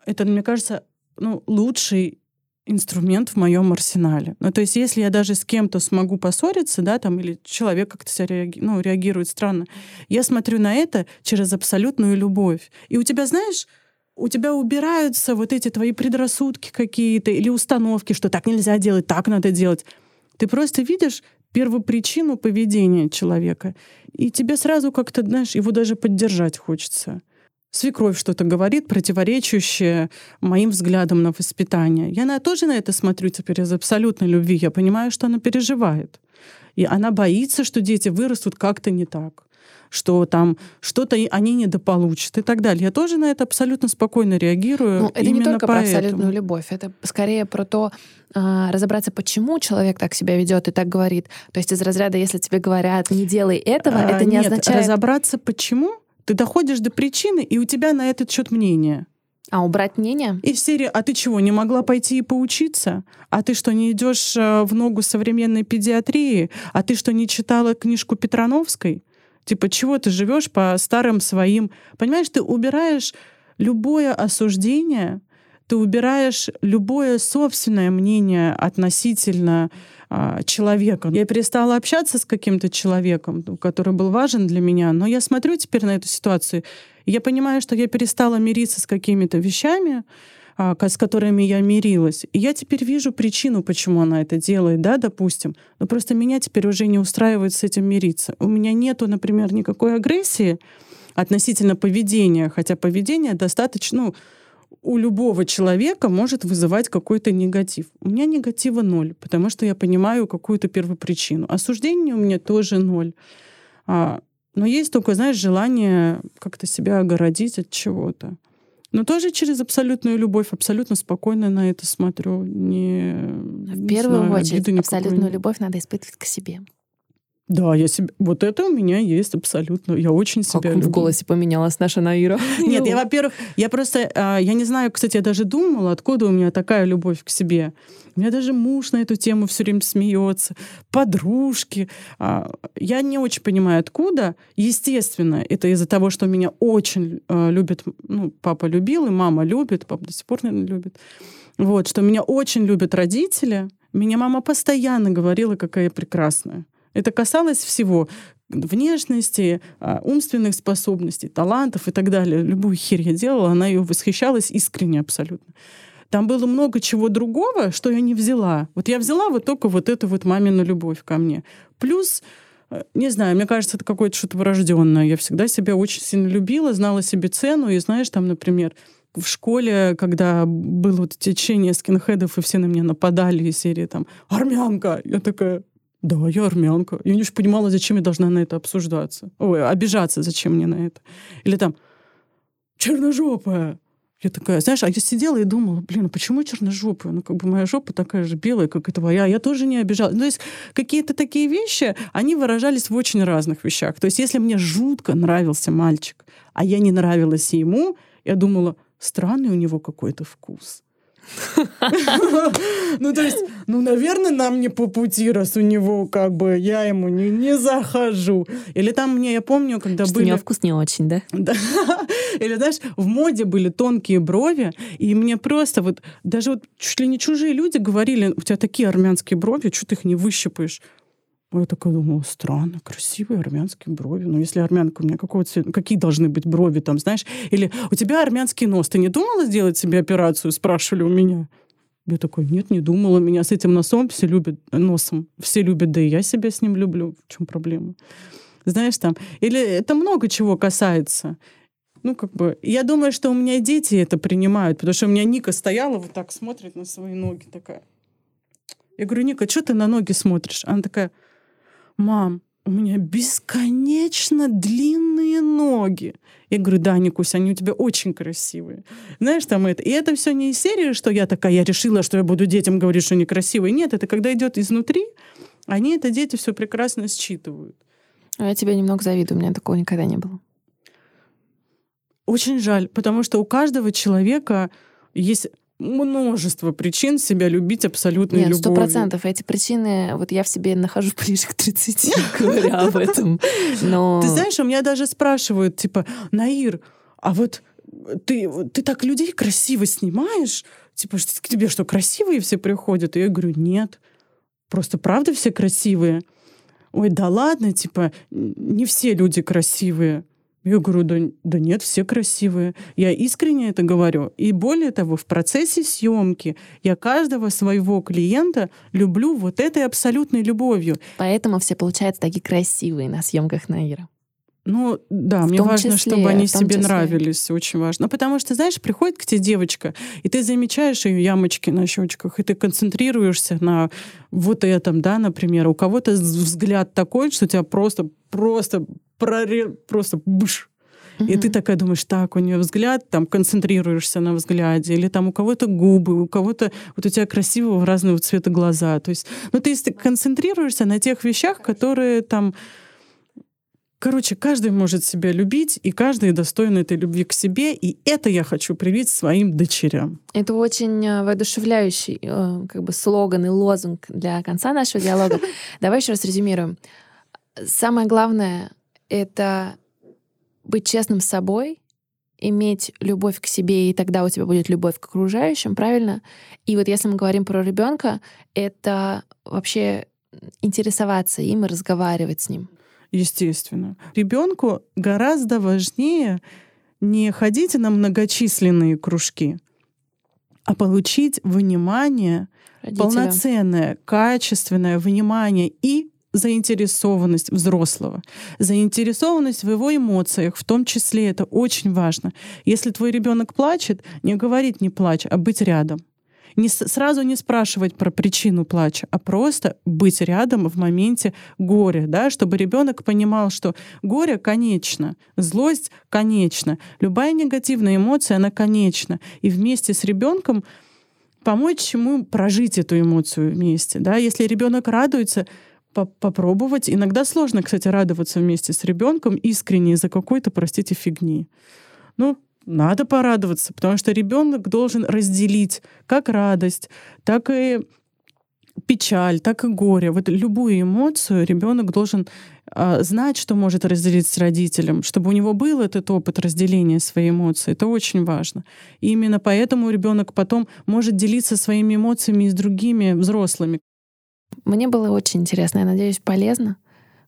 это, мне кажется, ну, лучший инструмент в моем арсенале. Ну, то есть, если я даже с кем-то смогу поссориться, да, там, или человек как-то себя реаги... ну, реагирует странно, я смотрю на это через абсолютную любовь. И у тебя, знаешь, у тебя убираются вот эти твои предрассудки какие-то или установки, что так нельзя делать, так надо делать. Ты просто видишь первопричину поведения человека, и тебе сразу как-то, знаешь, его даже поддержать хочется свекровь что-то говорит, противоречащее моим взглядам на воспитание. Я на, тоже на это смотрю теперь из абсолютной любви. Я понимаю, что она переживает. И она боится, что дети вырастут как-то не так что там что-то они недополучат и так далее. Я тоже на это абсолютно спокойно реагирую. Ну, это не только поэтому. про абсолютную любовь, это скорее про то, а, разобраться, почему человек так себя ведет и так говорит. То есть из разряда, если тебе говорят, не делай этого, а, это не нет, означает... разобраться, почему ты доходишь до причины, и у тебя на этот счет мнение. А убрать мнение? И в серии «А ты чего, не могла пойти и поучиться? А ты что, не идешь э, в ногу современной педиатрии? А ты что, не читала книжку Петрановской? Типа, чего ты живешь по старым своим... Понимаешь, ты убираешь любое осуждение, ты убираешь любое собственное мнение относительно а, человека. Я перестала общаться с каким-то человеком, который был важен для меня, но я смотрю теперь на эту ситуацию, и я понимаю, что я перестала мириться с какими-то вещами, с которыми я мирилась. И я теперь вижу причину, почему она это делает, да, допустим. Но просто меня теперь уже не устраивает с этим мириться. У меня нету, например, никакой агрессии относительно поведения, хотя поведение достаточно, ну, у любого человека может вызывать какой-то негатив. У меня негатива ноль, потому что я понимаю какую-то первопричину. Осуждение у меня тоже ноль. А, но есть только, знаешь, желание как-то себя огородить от чего-то. Но тоже через абсолютную любовь, абсолютно спокойно на это смотрю. Не, в не первую знаю, очередь абсолютную любовь надо испытывать к себе. Да, я себе... Вот это у меня есть абсолютно. Я очень себя как люблю. в голосе поменялась наша Наира. Нет, я, во-первых, я просто... а, Я не знаю, кстати, я даже думала, откуда у меня такая любовь к себе. У меня даже муж на эту тему все время смеется. Подружки. А, Я не очень понимаю, откуда. Естественно, это из-за того, что меня очень а, любит... Ну, папа любил, и мама любит. Папа до сих пор, наверное, любит. Вот, что меня очень любят родители. Меня мама постоянно говорила, какая я прекрасная. Это касалось всего внешности, а, умственных способностей, талантов и так далее. Любую херь я делала, она ее восхищалась искренне абсолютно. Там было много чего другого, что я не взяла. Вот я взяла вот только вот эту вот мамину любовь ко мне. Плюс э, не знаю, мне кажется, это какое-то что-то врожденное. Я всегда себя очень сильно любила, знала себе цену. И знаешь, там, например, в школе, когда было вот течение скинхедов, и все на меня нападали из серии там «Армянка!» Я такая, да, я армянка. Я не очень понимала, зачем я должна на это обсуждаться. Ой, обижаться, зачем мне на это. Или там «Черножопая!» Я такая, знаешь, а я сидела и думала, блин, а почему черножопая? Ну, как бы моя жопа такая же белая, как и твоя. Я тоже не обижалась. Ну, то есть какие-то такие вещи, они выражались в очень разных вещах. То есть если мне жутко нравился мальчик, а я не нравилась ему, я думала, странный у него какой-то вкус. Ну, то есть, ну, наверное, нам не по пути, раз у него как бы я ему не, не захожу. Или там мне, я помню, когда Что у были... него вкус не очень, да? Да. Или, знаешь, в моде были тонкие брови, и мне просто вот, даже вот чуть ли не чужие люди говорили, у тебя такие армянские брови, что ты их не выщипаешь? Я такая думала, странно, красивые армянские брови. Ну, если армянка, у меня какого цвета? Какие должны быть брови там, знаешь? Или у тебя армянский нос. Ты не думала сделать себе операцию? Спрашивали у меня. Я такой, нет, не думала. Меня с этим носом все любят, носом все любят, да и я себя с ним люблю. В чем проблема? Знаешь, там... Или это много чего касается. Ну, как бы... Я думаю, что у меня дети это принимают, потому что у меня Ника стояла вот так, смотрит на свои ноги, такая. Я говорю, Ника, что ты на ноги смотришь? Она такая, мам, у меня бесконечно длинные ноги. Я говорю, да, Никусь, они у тебя очень красивые. Знаешь, там это. И это все не из серии, что я такая, я решила, что я буду детям говорить, что они красивые. Нет, это когда идет изнутри, они это дети все прекрасно считывают. А я тебе немного завидую, у меня такого никогда не было. Очень жаль, потому что у каждого человека есть множество причин себя любить абсолютной Нет, сто процентов. Эти причины, вот я в себе нахожу ближе к 30, говоря об этом. Но... Ты знаешь, у меня даже спрашивают, типа, Наир, а вот ты, ты так людей красиво снимаешь? Типа, к тебе что, красивые все приходят? И я говорю, нет. Просто правда все красивые? Ой, да ладно, типа, не все люди красивые. Я говорю, да, да нет, все красивые. Я искренне это говорю. И более того, в процессе съемки я каждого своего клиента люблю вот этой абсолютной любовью. Поэтому все получаются такие красивые на съемках Наира. Ну, да, В мне важно, числе, чтобы они себе числе. нравились, очень важно. Ну, потому что, знаешь, приходит к тебе девочка, и ты замечаешь ее ямочки на щечках, и ты концентрируешься на вот этом, да, например. У кого-то взгляд такой, что тебя просто, просто проре... просто бш. И ты такая думаешь, так, у нее взгляд, там концентрируешься на взгляде, или там у кого-то губы, у кого-то вот у тебя красивого разного цвета глаза. То есть, ну, ты концентрируешься на тех вещах, которые там Короче, каждый может себя любить, и каждый достоин этой любви к себе, и это я хочу привить своим дочерям. Это очень э, воодушевляющий э, как бы слоган и лозунг для конца нашего диалога. Давай еще раз резюмируем. Самое главное — это быть честным с собой, иметь любовь к себе, и тогда у тебя будет любовь к окружающим, правильно? И вот если мы говорим про ребенка, это вообще интересоваться им и разговаривать с ним. Естественно. Ребенку гораздо важнее не ходить на многочисленные кружки, а получить внимание, Родителя. полноценное, качественное внимание и заинтересованность взрослого. Заинтересованность в его эмоциях, в том числе это очень важно. Если твой ребенок плачет, не говорить не плачь, а быть рядом. Не сразу не спрашивать про причину плача, а просто быть рядом в моменте горя, да, чтобы ребенок понимал, что горе конечно, злость конечно, любая негативная эмоция она конечна, и вместе с ребенком помочь ему прожить эту эмоцию вместе, да. Если ребенок радуется, попробовать. Иногда сложно, кстати, радоваться вместе с ребенком искренне из-за какой-то, простите, фигни. Ну, надо порадоваться, потому что ребенок должен разделить как радость, так и печаль, так и горе. Вот любую эмоцию ребенок должен э, знать, что может разделить с родителем, чтобы у него был этот опыт разделения своей эмоции. Это очень важно. И именно поэтому ребенок потом может делиться своими эмоциями и с другими взрослыми. Мне было очень интересно, я надеюсь, полезно.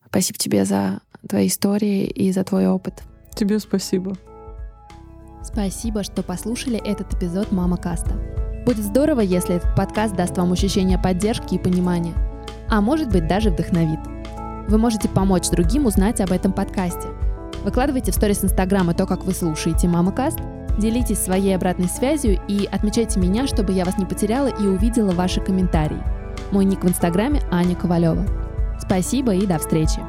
Спасибо тебе за твои истории и за твой опыт. Тебе спасибо. Спасибо, что послушали этот эпизод Мама Каста. Будет здорово, если этот подкаст даст вам ощущение поддержки и понимания, а может быть даже вдохновит. Вы можете помочь другим узнать об этом подкасте. Выкладывайте в сторис Инстаграма то, как вы слушаете Мама Каст, делитесь своей обратной связью и отмечайте меня, чтобы я вас не потеряла и увидела ваши комментарии. Мой ник в Инстаграме Аня Ковалева. Спасибо и до встречи!